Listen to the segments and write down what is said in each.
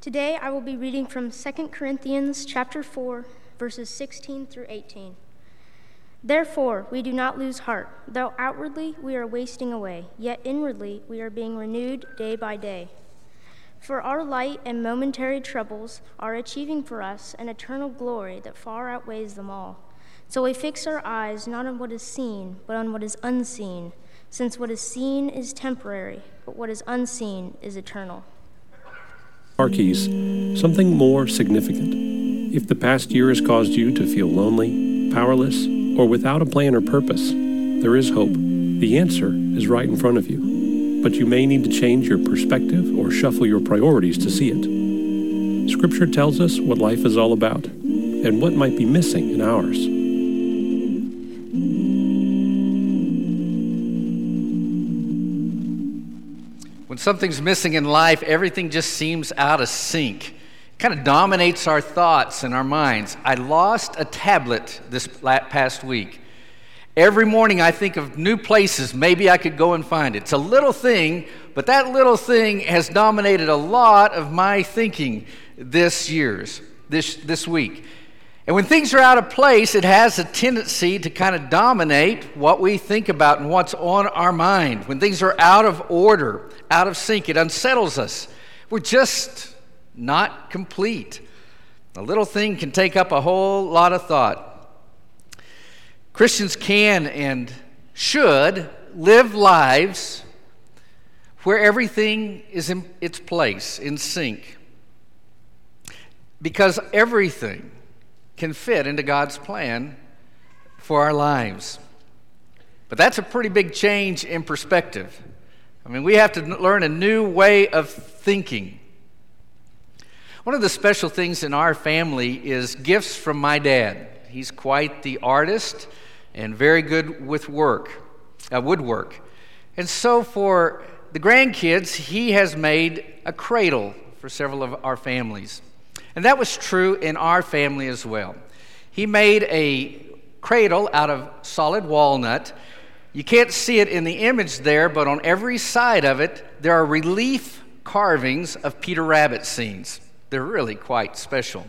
Today I will be reading from 2 Corinthians chapter 4, verses 16 through 18. Therefore, we do not lose heart. Though outwardly we are wasting away, yet inwardly we are being renewed day by day. For our light and momentary troubles are achieving for us an eternal glory that far outweighs them all. So we fix our eyes not on what is seen, but on what is unseen, since what is seen is temporary, but what is unseen is eternal. Marquise, something more significant. If the past year has caused you to feel lonely, powerless, or without a plan or purpose, there is hope. The answer is right in front of you. But you may need to change your perspective or shuffle your priorities to see it. Scripture tells us what life is all about and what might be missing in ours. Something's missing in life, everything just seems out of sync. It kind of dominates our thoughts and our minds. I lost a tablet this past week. Every morning I think of new places maybe I could go and find it. It's a little thing, but that little thing has dominated a lot of my thinking this year's this this week. And when things are out of place, it has a tendency to kind of dominate what we think about and what's on our mind. When things are out of order, out of sync, it unsettles us. We're just not complete. A little thing can take up a whole lot of thought. Christians can and should live lives where everything is in its place, in sync. Because everything can fit into God's plan for our lives. But that's a pretty big change in perspective. I mean, we have to learn a new way of thinking. One of the special things in our family is gifts from my dad. He's quite the artist and very good with work, uh, woodwork. And so for the grandkids, he has made a cradle for several of our families. And that was true in our family as well. He made a cradle out of solid walnut. You can't see it in the image there, but on every side of it, there are relief carvings of Peter Rabbit scenes. They're really quite special.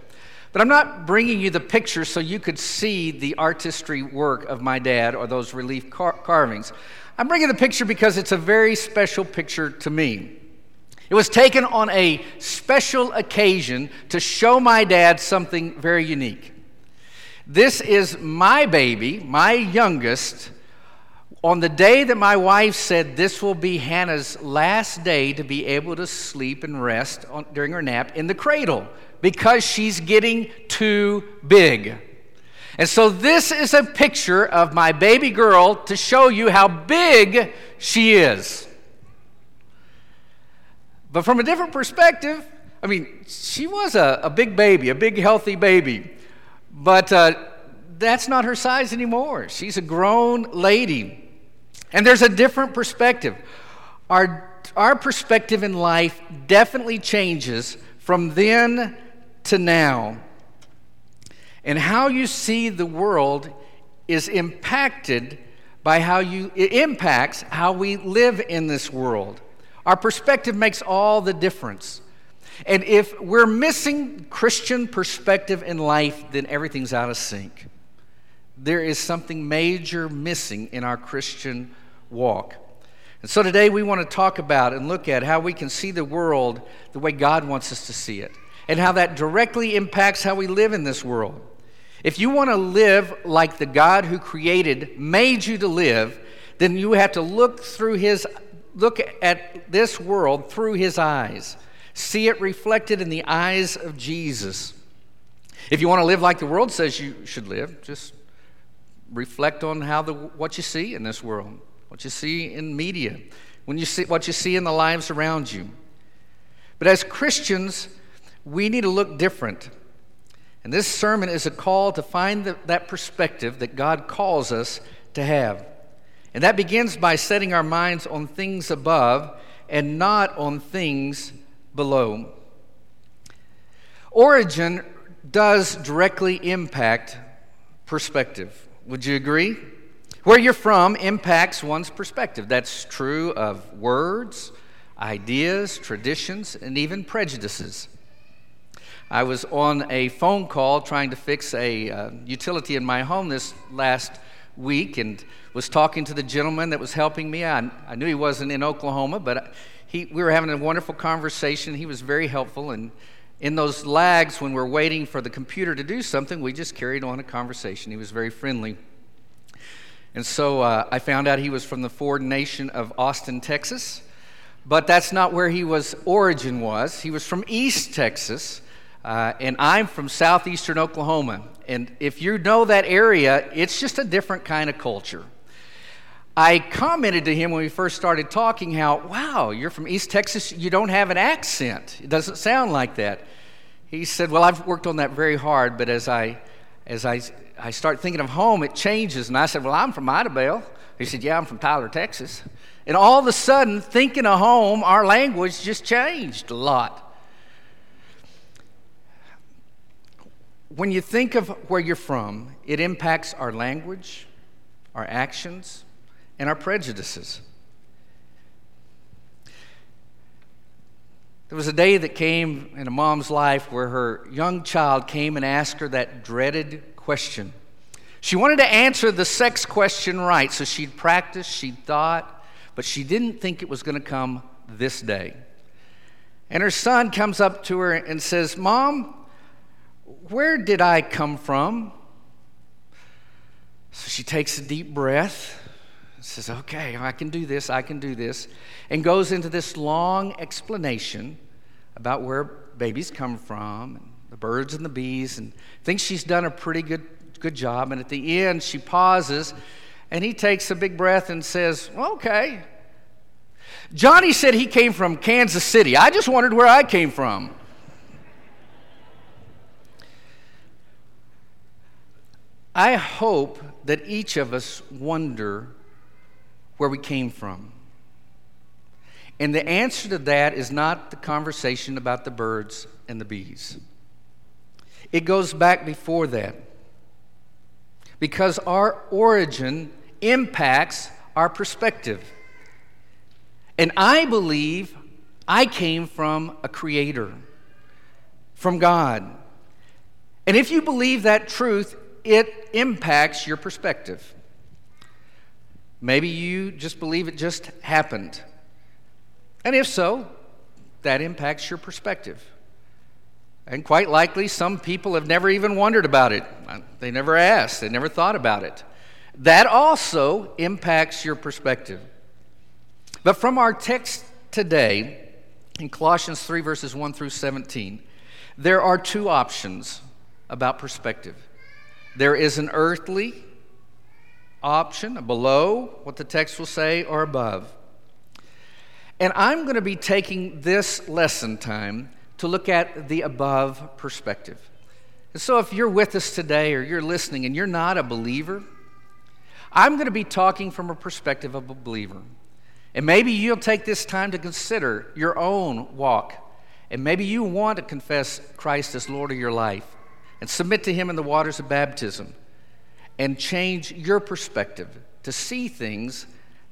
But I'm not bringing you the picture so you could see the artistry work of my dad or those relief car- carvings. I'm bringing the picture because it's a very special picture to me. It was taken on a special occasion to show my dad something very unique. This is my baby, my youngest. On the day that my wife said this will be Hannah's last day to be able to sleep and rest on, during her nap in the cradle because she's getting too big. And so, this is a picture of my baby girl to show you how big she is. But from a different perspective, I mean, she was a, a big baby, a big, healthy baby. But uh, that's not her size anymore. She's a grown lady. And there's a different perspective. Our, our perspective in life definitely changes from then to now. And how you see the world is impacted by how you, it impacts how we live in this world. Our perspective makes all the difference. And if we're missing Christian perspective in life, then everything's out of sync. There is something major missing in our Christian walk. And so today we want to talk about and look at how we can see the world the way God wants us to see it, and how that directly impacts how we live in this world. If you want to live like the God who created made you to live, then you have to look through his look at this world through his eyes. See it reflected in the eyes of Jesus. If you want to live like the world says you should live, just reflect on how the, what you see in this world, what you see in media, when you see what you see in the lives around you. But as Christians, we need to look different. And this sermon is a call to find the, that perspective that God calls us to have. And that begins by setting our minds on things above and not on things below. Origin does directly impact perspective. Would you agree? Where you're from impacts one's perspective. That's true of words, ideas, traditions, and even prejudices. I was on a phone call trying to fix a uh, utility in my home this last week and was talking to the gentleman that was helping me. I, I knew he wasn't in Oklahoma, but he, we were having a wonderful conversation. He was very helpful. And in those lags, when we're waiting for the computer to do something, we just carried on a conversation. He was very friendly. And so uh, I found out he was from the Ford Nation of Austin, Texas. But that's not where he was origin was. He was from East Texas uh, and I'm from southeastern Oklahoma. And if you know that area, it's just a different kind of culture. I commented to him when we first started talking how, wow, you're from East Texas, you don't have an accent. It doesn't sound like that. He said, Well, I've worked on that very hard, but as I as I, I start thinking of home, it changes. And I said, Well, I'm from Idabel. He said, Yeah, I'm from Tyler, Texas. And all of a sudden, thinking of home, our language just changed a lot. when you think of where you're from, it impacts our language, our actions, and our prejudices. There was a day that came in a mom's life where her young child came and asked her that dreaded question. She wanted to answer the sex question right, so she'd practiced, she'd thought, but she didn't think it was going to come this day. And her son comes up to her and says, Mom, where did I come from? So she takes a deep breath, says, Okay, I can do this, I can do this, and goes into this long explanation about where babies come from, and the birds and the bees, and thinks she's done a pretty good, good job. And at the end, she pauses, and he takes a big breath and says, Okay. Johnny said he came from Kansas City. I just wondered where I came from. I hope that each of us wonder where we came from. And the answer to that is not the conversation about the birds and the bees. It goes back before that. Because our origin impacts our perspective. And I believe I came from a creator, from God. And if you believe that truth, it impacts your perspective. Maybe you just believe it just happened. And if so, that impacts your perspective. And quite likely, some people have never even wondered about it. Uh, they never asked, they never thought about it. That also impacts your perspective. But from our text today, in Colossians 3, verses 1 through 17, there are two options about perspective. There is an earthly option below what the text will say or above. And I'm going to be taking this lesson time to look at the above perspective. And so if you're with us today or you're listening and you're not a believer, I'm going to be talking from a perspective of a believer. And maybe you'll take this time to consider your own walk. And maybe you want to confess Christ as Lord of your life and submit to Him in the waters of baptism and change your perspective to see things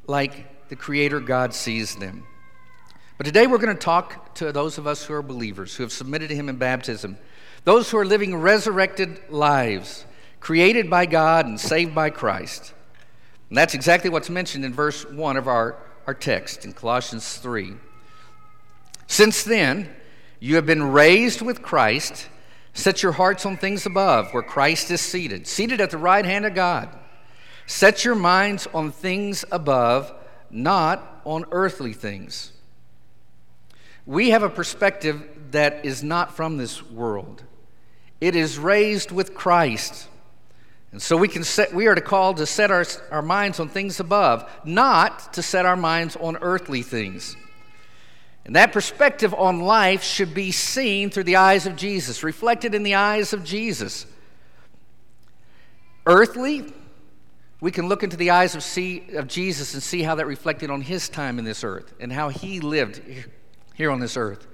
like the Creator God sees them. But today we're going to talk to those of us who are believers, who have submitted to Him in baptism, those who are living resurrected lives, created by God and saved by Christ. And that's exactly what's mentioned in verse 1 of our, our text in Colossians 3. Since then, you have been raised with Christ Set your hearts on things above, where Christ is seated, seated at the right hand of God. Set your minds on things above, not on earthly things. We have a perspective that is not from this world. It is raised with Christ. And so we can set, we are to call to set our, our minds on things above, not to set our minds on earthly things. And that perspective on life should be seen through the eyes of Jesus, reflected in the eyes of Jesus. Earthly, we can look into the eyes of, see, of Jesus and see how that reflected on his time in this earth and how he lived here on this earth.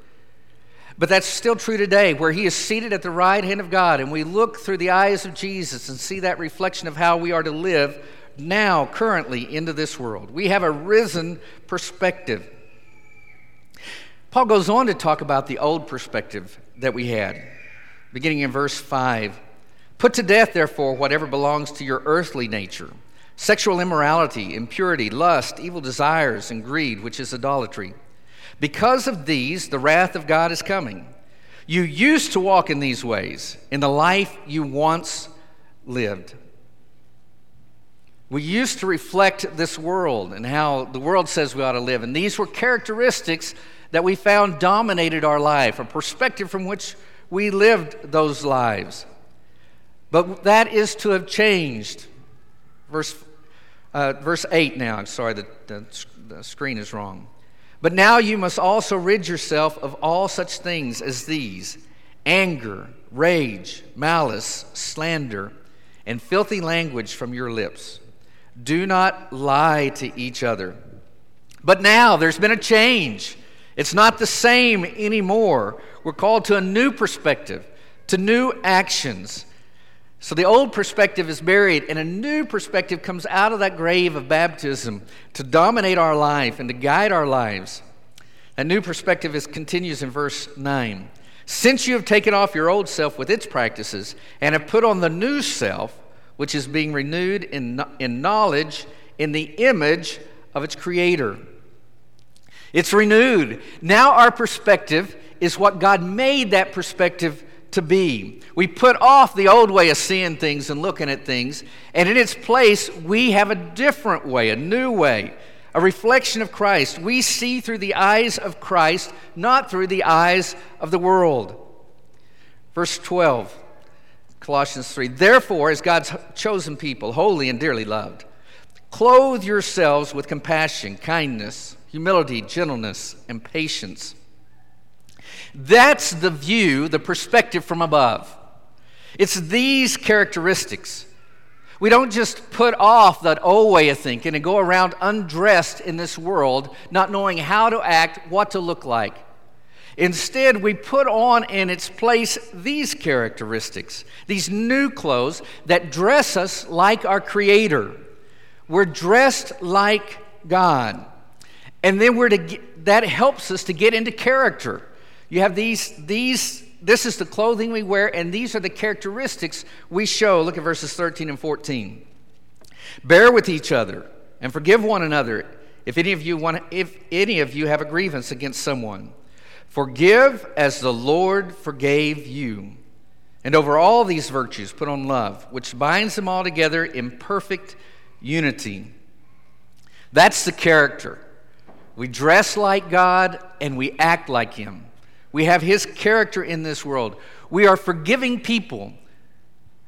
But that's still true today, where he is seated at the right hand of God, and we look through the eyes of Jesus and see that reflection of how we are to live now, currently, into this world. We have a risen perspective. Paul goes on to talk about the old perspective that we had. beginning in verse 5. Put to death, therefore, whatever belongs to your earthly nature sexual immorality, impurity, lust, evil desires, and greed, which is idolatry. Because of these, the wrath of God is coming. You used to walk in these ways in the life you once lived. We used to reflect this world and how the world says we ought to live. And these were characteristics that we found dominated our life, a perspective from which we lived those lives. But that is to have changed. Verse, uh, verse 8 now. I'm sorry, the, the, the screen is wrong. But now you must also rid yourself of all such things as these anger, rage, malice, slander, and filthy language from your lips. Do not lie to each other. But now there's been a change. It's not the same anymore. We're called to a new perspective, to new actions. So the old perspective is buried, and a new perspective comes out of that grave of baptism to dominate our life and to guide our lives. That new perspective is, continues in verse 9. Since you have taken off your old self with its practices and have put on the new self, which is being renewed in, in knowledge in the image of its creator. It's renewed. Now our perspective is what God made that perspective to be. We put off the old way of seeing things and looking at things, and in its place, we have a different way, a new way, a reflection of Christ. We see through the eyes of Christ, not through the eyes of the world. Verse 12. Colossians 3. Therefore, as God's chosen people, holy and dearly loved, clothe yourselves with compassion, kindness, humility, gentleness, and patience. That's the view, the perspective from above. It's these characteristics. We don't just put off that old way of thinking and go around undressed in this world, not knowing how to act, what to look like. Instead, we put on in its place these characteristics, these new clothes that dress us like our Creator. We're dressed like God. And then we're to get, that helps us to get into character. You have these, these, this is the clothing we wear, and these are the characteristics we show. Look at verses 13 and 14. Bear with each other and forgive one another if any of you want, if any of you have a grievance against someone. Forgive as the Lord forgave you. And over all these virtues, put on love, which binds them all together in perfect unity. That's the character. We dress like God and we act like Him. We have His character in this world. We are forgiving people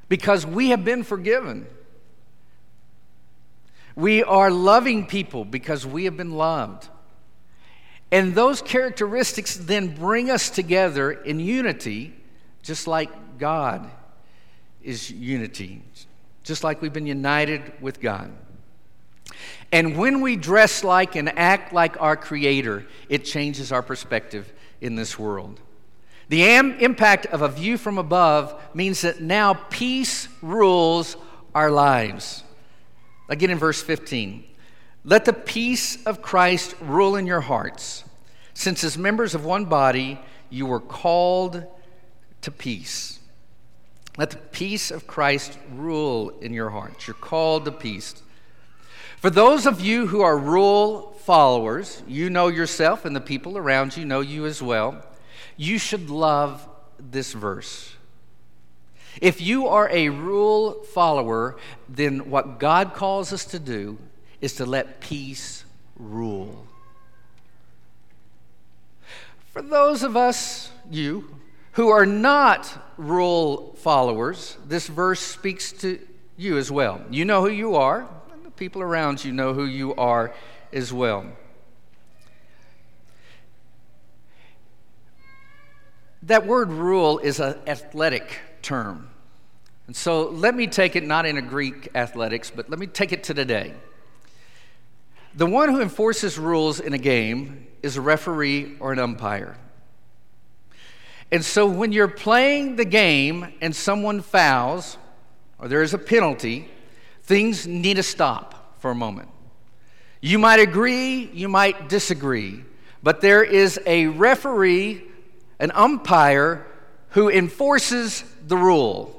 because we have been forgiven. We are loving people because we have been loved. And those characteristics then bring us together in unity, just like God is unity, just like we've been united with God. And when we dress like and act like our Creator, it changes our perspective in this world. The am- impact of a view from above means that now peace rules our lives. Again in verse 15. Let the peace of Christ rule in your hearts, since as members of one body you were called to peace. Let the peace of Christ rule in your hearts. You're called to peace. For those of you who are rule followers, you know yourself and the people around you know you as well. You should love this verse. If you are a rule follower, then what God calls us to do is to let peace rule. For those of us, you, who are not rule followers, this verse speaks to you as well. You know who you are, people around you know who you are as well. That word rule is an athletic term. And so let me take it not in a Greek athletics, but let me take it to today. The one who enforces rules in a game is a referee or an umpire. And so when you're playing the game and someone fouls or there is a penalty, things need to stop for a moment. You might agree, you might disagree, but there is a referee, an umpire, who enforces the rule.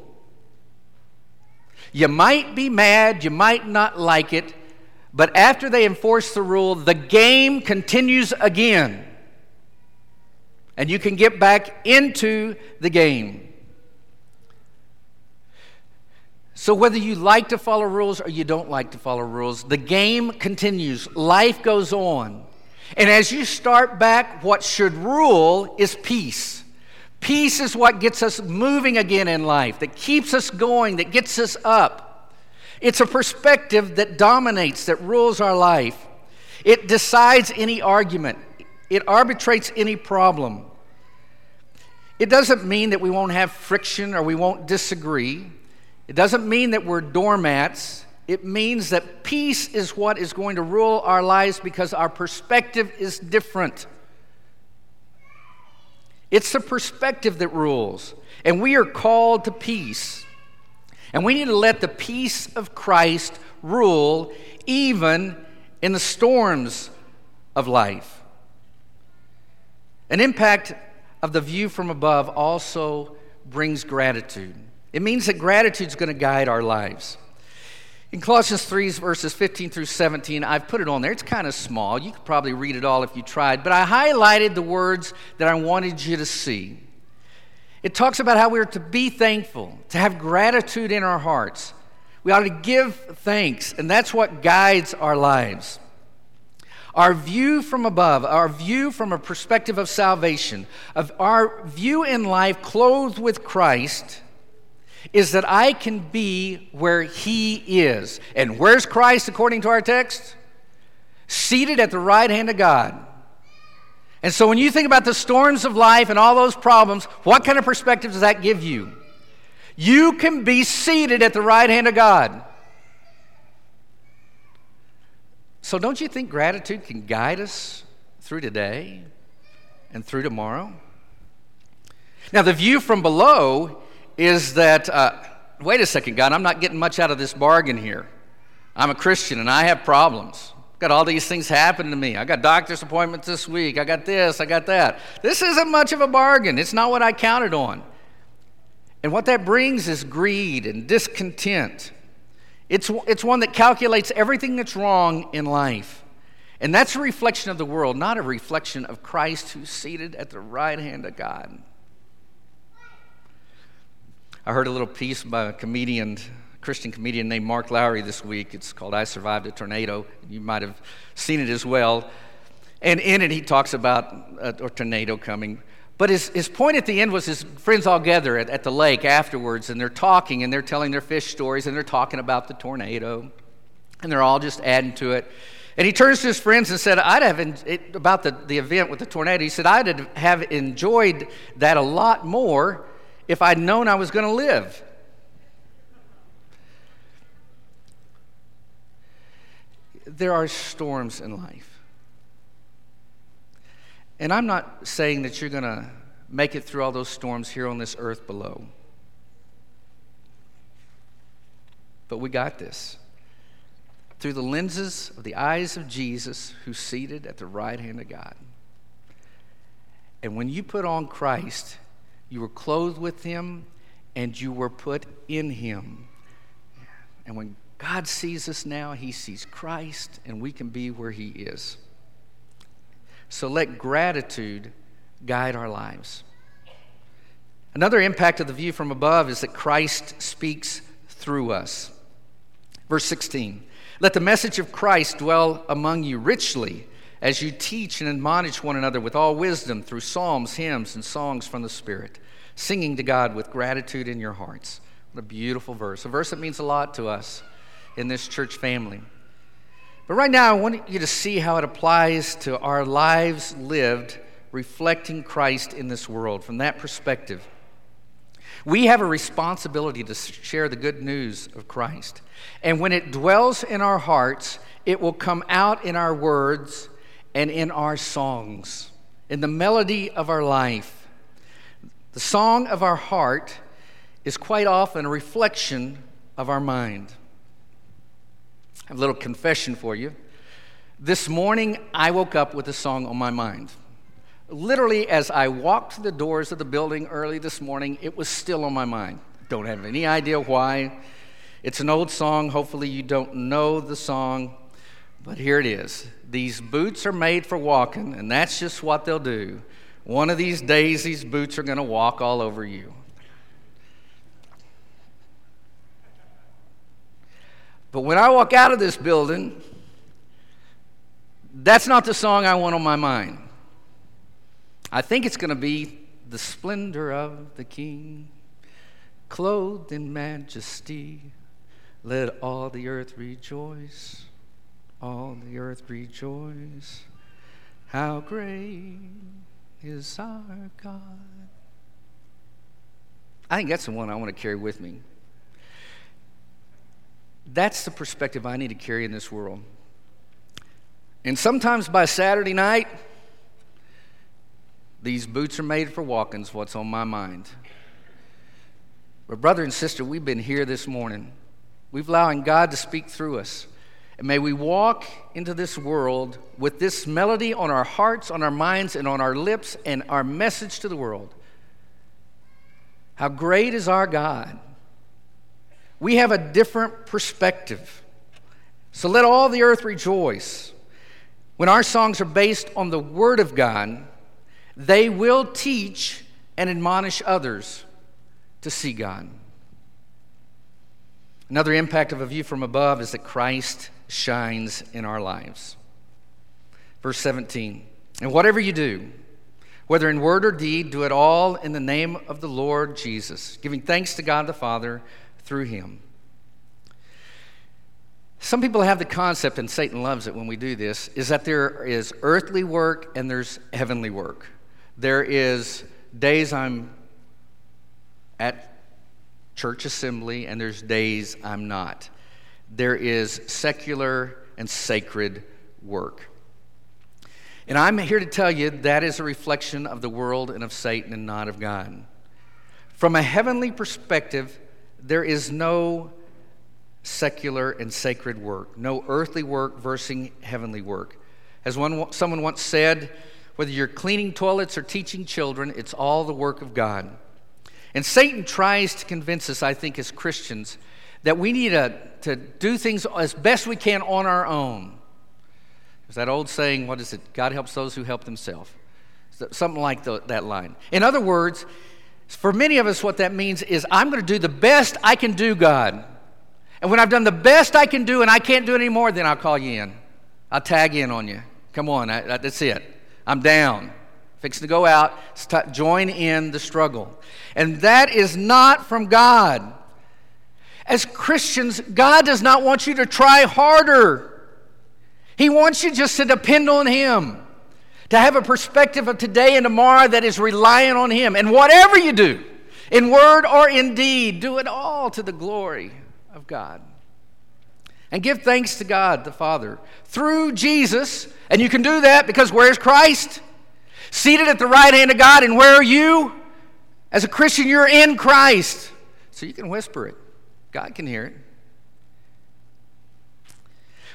You might be mad, you might not like it, but after they enforce the rule, the game continues again. And you can get back into the game. So, whether you like to follow rules or you don't like to follow rules, the game continues. Life goes on. And as you start back, what should rule is peace. Peace is what gets us moving again in life, that keeps us going, that gets us up. It's a perspective that dominates, that rules our life. It decides any argument, it arbitrates any problem. It doesn't mean that we won't have friction or we won't disagree. It doesn't mean that we're doormats. It means that peace is what is going to rule our lives because our perspective is different. It's the perspective that rules. And we are called to peace. And we need to let the peace of Christ rule even in the storms of life. An impact of the view from above also brings gratitude. It means that gratitude is going to guide our lives. In Colossians 3, verses 15 through 17, I've put it on there. It's kind of small. You could probably read it all if you tried, but I highlighted the words that I wanted you to see. It talks about how we're to be thankful, to have gratitude in our hearts. We ought to give thanks, and that's what guides our lives. Our view from above, our view from a perspective of salvation, of our view in life clothed with Christ is that I can be where He is. And where's Christ according to our text? Seated at the right hand of God. And so when you think about the storms of life and all those problems, what kind of perspective does that give you? You can be seated at the right hand of God. So don't you think gratitude can guide us through today and through tomorrow? Now, the view from below is that, uh, wait a second, God, I'm not getting much out of this bargain here. I'm a Christian and I have problems. Got all these things happen to me. I got doctor's appointments this week. I got this, I got that. This isn't much of a bargain. It's not what I counted on. And what that brings is greed and discontent. It's, it's one that calculates everything that's wrong in life. And that's a reflection of the world, not a reflection of Christ who's seated at the right hand of God. I heard a little piece by a comedian, Christian comedian named Mark Lowry this week. It's called I Survived a Tornado. You might have seen it as well. And in it, he talks about a, a tornado coming. But his, his point at the end was his friends all gather at, at the lake afterwards, and they're talking and they're telling their fish stories and they're talking about the tornado. And they're all just adding to it. And he turns to his friends and said, I'd have, it, about the, the event with the tornado, he said, I'd have enjoyed that a lot more if I'd known I was going to live. There are storms in life. And I'm not saying that you're going to make it through all those storms here on this earth below. But we got this. Through the lenses of the eyes of Jesus, who's seated at the right hand of God. And when you put on Christ, you were clothed with him and you were put in him. And when God sees us now, he sees Christ and we can be where he is. So let gratitude guide our lives. Another impact of the view from above is that Christ speaks through us. Verse 16 Let the message of Christ dwell among you richly as you teach and admonish one another with all wisdom through psalms, hymns, and songs from the Spirit, singing to God with gratitude in your hearts. What a beautiful verse. A verse that means a lot to us in this church family. But right now, I want you to see how it applies to our lives lived reflecting Christ in this world from that perspective. We have a responsibility to share the good news of Christ. And when it dwells in our hearts, it will come out in our words and in our songs, in the melody of our life. The song of our heart is quite often a reflection of our mind. I have a little confession for you. This morning, I woke up with a song on my mind. Literally, as I walked through the doors of the building early this morning, it was still on my mind. Don't have any idea why. It's an old song. Hopefully, you don't know the song, but here it is. These boots are made for walking, and that's just what they'll do. One of these days, these boots are going to walk all over you. But when I walk out of this building, that's not the song I want on my mind. I think it's going to be the splendor of the King, clothed in majesty. Let all the earth rejoice, all the earth rejoice. How great is our God. I think that's the one I want to carry with me. That's the perspective I need to carry in this world. And sometimes by Saturday night, these boots are made for walking's what's on my mind. But, brother and sister, we've been here this morning. We've allowing God to speak through us. And may we walk into this world with this melody on our hearts, on our minds, and on our lips, and our message to the world. How great is our God! We have a different perspective. So let all the earth rejoice. When our songs are based on the Word of God, they will teach and admonish others to see God. Another impact of a view from above is that Christ shines in our lives. Verse 17 And whatever you do, whether in word or deed, do it all in the name of the Lord Jesus, giving thanks to God the Father through him. Some people have the concept, and Satan loves it when we do this, is that there is earthly work and there's heavenly work. There is days I'm at church assembly, and there's days I'm not. There is secular and sacred work. And I'm here to tell you that is a reflection of the world and of Satan and not of God. From a heavenly perspective, there is no secular and sacred work, no earthly work versus heavenly work. As one, someone once said, whether you're cleaning toilets or teaching children, it's all the work of God. And Satan tries to convince us, I think, as Christians, that we need to, to do things as best we can on our own. There's that old saying, what is it? God helps those who help themselves. Something like the, that line. In other words, for many of us, what that means is I'm going to do the best I can do, God. And when I've done the best I can do and I can't do it anymore, then I'll call you in. I'll tag in on you. Come on, I, I, that's it. I'm down. Fixing to go out, join in the struggle. And that is not from God. As Christians, God does not want you to try harder. He wants you just to depend on Him, to have a perspective of today and tomorrow that is reliant on Him. And whatever you do, in word or in deed, do it all to the glory of God. And give thanks to God the Father through Jesus. And you can do that because where's Christ? Seated at the right hand of God. And where are you? As a Christian, you're in Christ. So you can whisper it, God can hear it.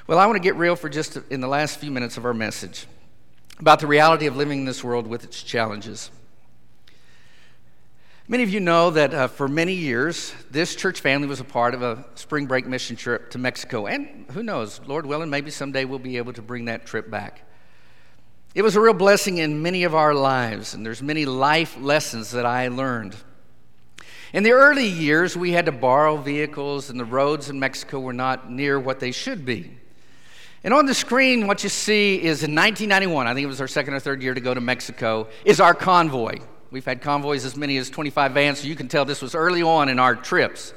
Well, I want to get real for just in the last few minutes of our message about the reality of living in this world with its challenges. Many of you know that uh, for many years, this church family was a part of a spring break mission trip to Mexico. And who knows, Lord willing, maybe someday we'll be able to bring that trip back. It was a real blessing in many of our lives, and there's many life lessons that I learned. In the early years, we had to borrow vehicles, and the roads in Mexico were not near what they should be. And on the screen, what you see is in 1991, I think it was our second or third year to go to Mexico, is our convoy. We've had convoys as many as 25 vans, so you can tell this was early on in our trips.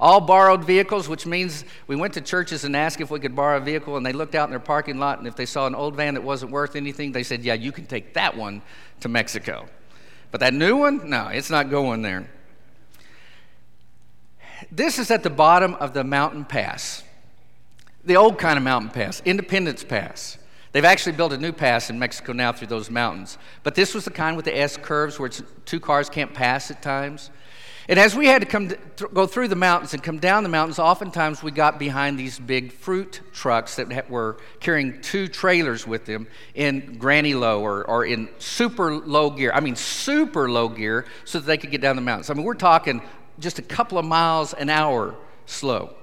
All borrowed vehicles, which means we went to churches and asked if we could borrow a vehicle, and they looked out in their parking lot, and if they saw an old van that wasn't worth anything, they said, Yeah, you can take that one to Mexico. But that new one, no, it's not going there. This is at the bottom of the mountain pass, the old kind of mountain pass, Independence Pass. They've actually built a new pass in Mexico now through those mountains. But this was the kind with the S curves where two cars can't pass at times. And as we had to come to, go through the mountains and come down the mountains, oftentimes we got behind these big fruit trucks that were carrying two trailers with them in granny low or, or in super low gear. I mean, super low gear so that they could get down the mountains. I mean, we're talking just a couple of miles an hour slow.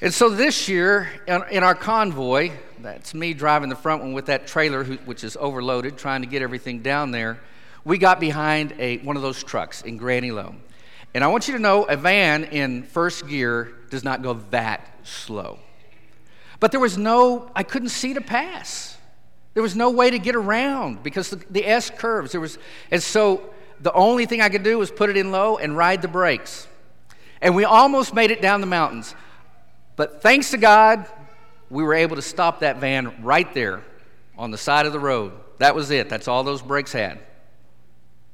And so this year, in our convoy, that's me driving the front one with that trailer, which is overloaded, trying to get everything down there. We got behind a, one of those trucks in Granny. And I want you to know a van in first gear does not go that slow. But there was no, I couldn't see to pass. There was no way to get around because the, the S curves. There was, and so the only thing I could do was put it in low and ride the brakes. And we almost made it down the mountains. But thanks to God, we were able to stop that van right there on the side of the road. That was it. That's all those brakes had.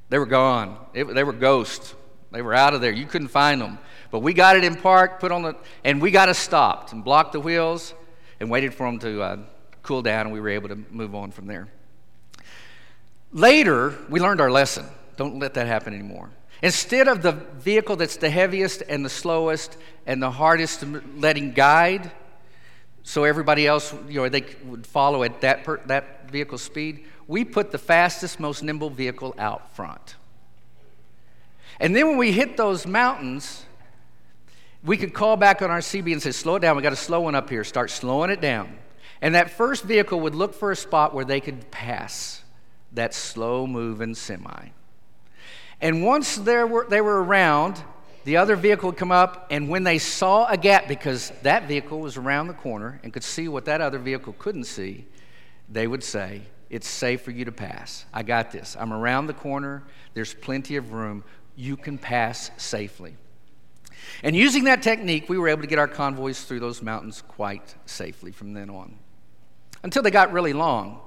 They were gone. It, they were ghosts. They were out of there. You couldn't find them. But we got it in park, put on the, and we got it stopped and blocked the wheels and waited for them to uh, cool down, and we were able to move on from there. Later, we learned our lesson. Don't let that happen anymore. Instead of the vehicle that's the heaviest and the slowest and the hardest letting guide, so everybody else, you know, they would follow at that, per, that vehicle speed, we put the fastest, most nimble vehicle out front. And then when we hit those mountains, we could call back on our CB and say, slow it down, we got a slow one up here, start slowing it down. And that first vehicle would look for a spot where they could pass that slow moving semi. And once they were, they were around, the other vehicle would come up, and when they saw a gap, because that vehicle was around the corner and could see what that other vehicle couldn't see, they would say, It's safe for you to pass. I got this. I'm around the corner. There's plenty of room you can pass safely. And using that technique, we were able to get our convoys through those mountains quite safely from then on until they got really long.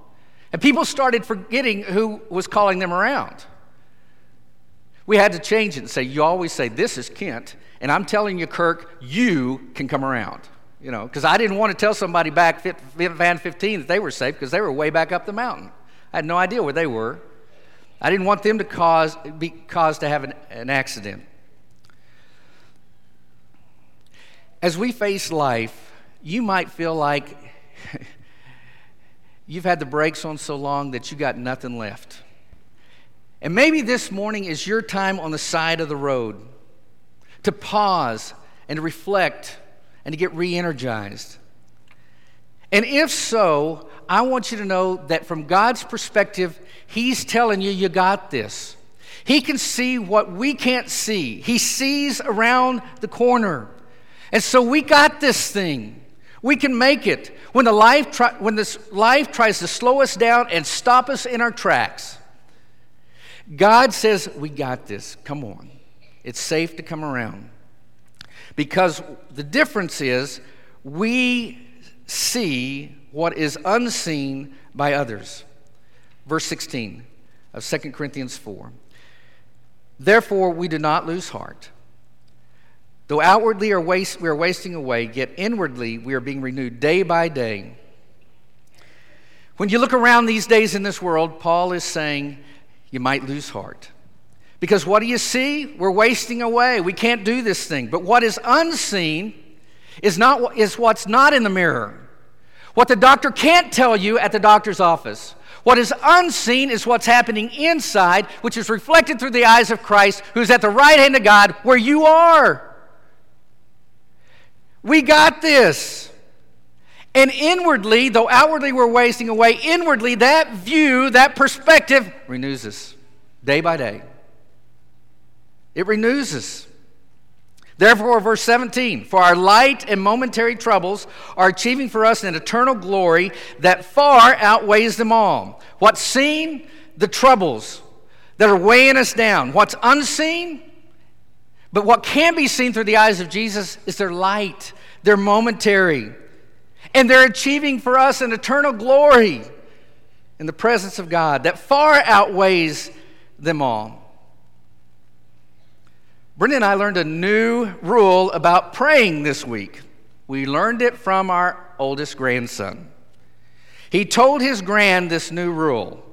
And people started forgetting who was calling them around. We had to change it and say, You always say, This is Kent, and I'm telling you, Kirk, you can come around. You know, because I didn't want to tell somebody back Van 15 that they were safe because they were way back up the mountain. I had no idea where they were. I didn't want them to cause, be caused to have an, an accident. As we face life, you might feel like you've had the brakes on so long that you got nothing left. And maybe this morning is your time on the side of the road to pause and to reflect and to get re energized. And if so, I want you to know that from God's perspective, He's telling you, you got this. He can see what we can't see, He sees around the corner. And so we got this thing. We can make it. When, the life when this life tries to slow us down and stop us in our tracks, God says, We got this. Come on. It's safe to come around. Because the difference is we see what is unseen by others. Verse 16 of 2 Corinthians 4. Therefore, we do not lose heart. Though outwardly are waste, we are wasting away, yet inwardly we are being renewed day by day. When you look around these days in this world, Paul is saying you might lose heart. Because what do you see? We're wasting away. We can't do this thing. But what is unseen is, not, is what's not in the mirror. What the doctor can't tell you at the doctor's office. What is unseen is what's happening inside, which is reflected through the eyes of Christ, who's at the right hand of God, where you are. We got this. And inwardly, though outwardly we're wasting away, inwardly that view, that perspective renews us day by day. It renews us. Therefore, verse 17, for our light and momentary troubles are achieving for us an eternal glory that far outweighs them all. What's seen? The troubles that are weighing us down. What's unseen? But what can be seen through the eyes of Jesus is their light, their momentary. And they're achieving for us an eternal glory in the presence of God that far outweighs them all. Brenda and I learned a new rule about praying this week. We learned it from our oldest grandson. He told his grand this new rule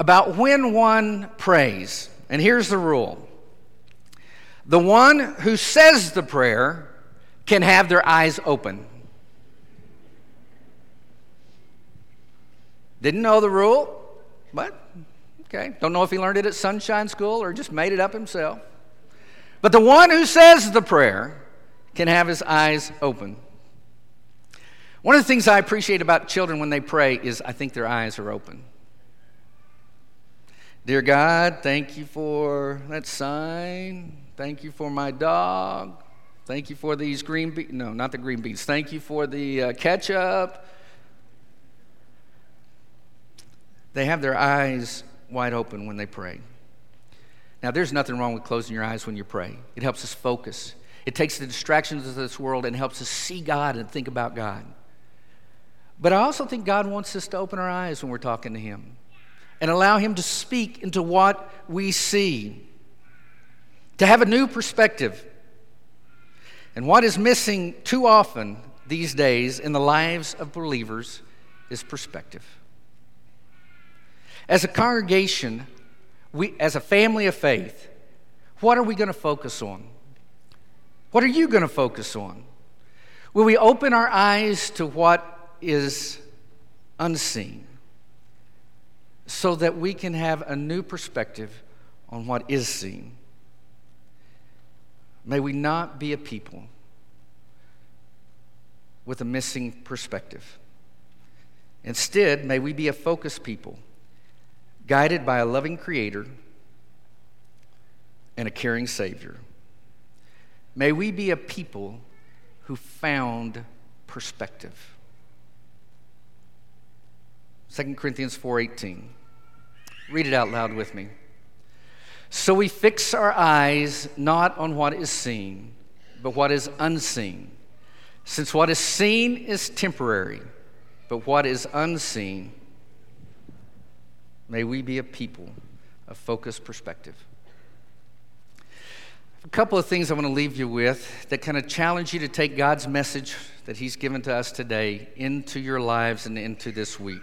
about when one prays. And here's the rule The one who says the prayer can have their eyes open. Didn't know the rule, but okay. Don't know if he learned it at Sunshine School or just made it up himself. But the one who says the prayer can have his eyes open. One of the things I appreciate about children when they pray is I think their eyes are open. Dear God, thank you for that sign. Thank you for my dog. Thank you for these green beans. No, not the green beans. Thank you for the uh, ketchup. They have their eyes wide open when they pray. Now, there's nothing wrong with closing your eyes when you pray, it helps us focus. It takes the distractions of this world and helps us see God and think about God. But I also think God wants us to open our eyes when we're talking to Him and allow Him to speak into what we see, to have a new perspective. And what is missing too often these days in the lives of believers is perspective. As a congregation, we, as a family of faith, what are we going to focus on? What are you going to focus on? Will we open our eyes to what is unseen so that we can have a new perspective on what is seen? May we not be a people with a missing perspective. Instead, may we be a focused people, guided by a loving Creator and a caring Savior. May we be a people who found perspective. 2 Corinthians 4:18. Read it out loud with me. So we fix our eyes not on what is seen, but what is unseen. Since what is seen is temporary, but what is unseen, may we be a people of focused perspective a couple of things I want to leave you with that kind of challenge you to take God's message that He's given to us today into your lives and into this week.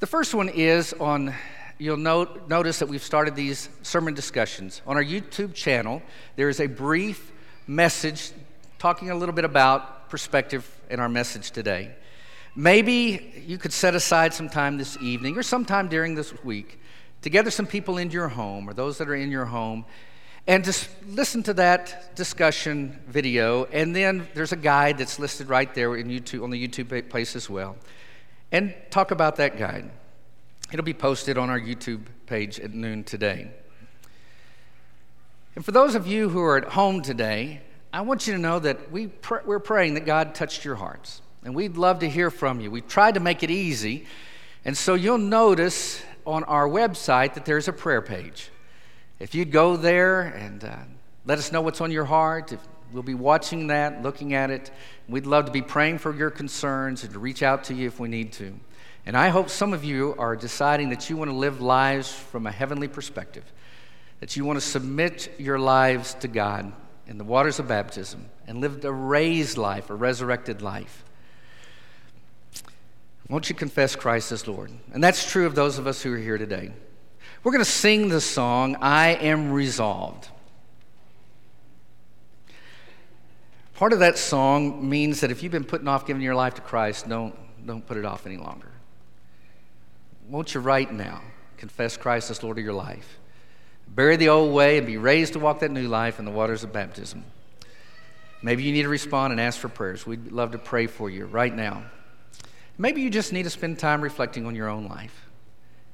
The first one is on, you'll note, notice that we've started these sermon discussions. On our YouTube channel, there is a brief message talking a little bit about perspective in our message today. Maybe you could set aside some time this evening or sometime during this week to gather some people into your home or those that are in your home and just listen to that discussion video. And then there's a guide that's listed right there in YouTube, on the YouTube place as well. And talk about that guide. It'll be posted on our YouTube page at noon today. And for those of you who are at home today, I want you to know that we pr- we're praying that God touched your hearts. And we'd love to hear from you. We've tried to make it easy. And so you'll notice on our website that there's a prayer page. If you'd go there and uh, let us know what's on your heart, if we'll be watching that, looking at it. We'd love to be praying for your concerns and to reach out to you if we need to. And I hope some of you are deciding that you want to live lives from a heavenly perspective, that you want to submit your lives to God in the waters of baptism and live a raised life, a resurrected life. Won't you confess Christ as Lord? And that's true of those of us who are here today. We're going to sing the song, I Am Resolved. Part of that song means that if you've been putting off giving your life to Christ, don't, don't put it off any longer. Won't you right now confess Christ as Lord of your life? Bury the old way and be raised to walk that new life in the waters of baptism. Maybe you need to respond and ask for prayers. We'd love to pray for you right now. Maybe you just need to spend time reflecting on your own life.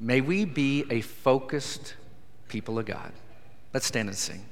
May we be a focused people of God. Let's stand and sing.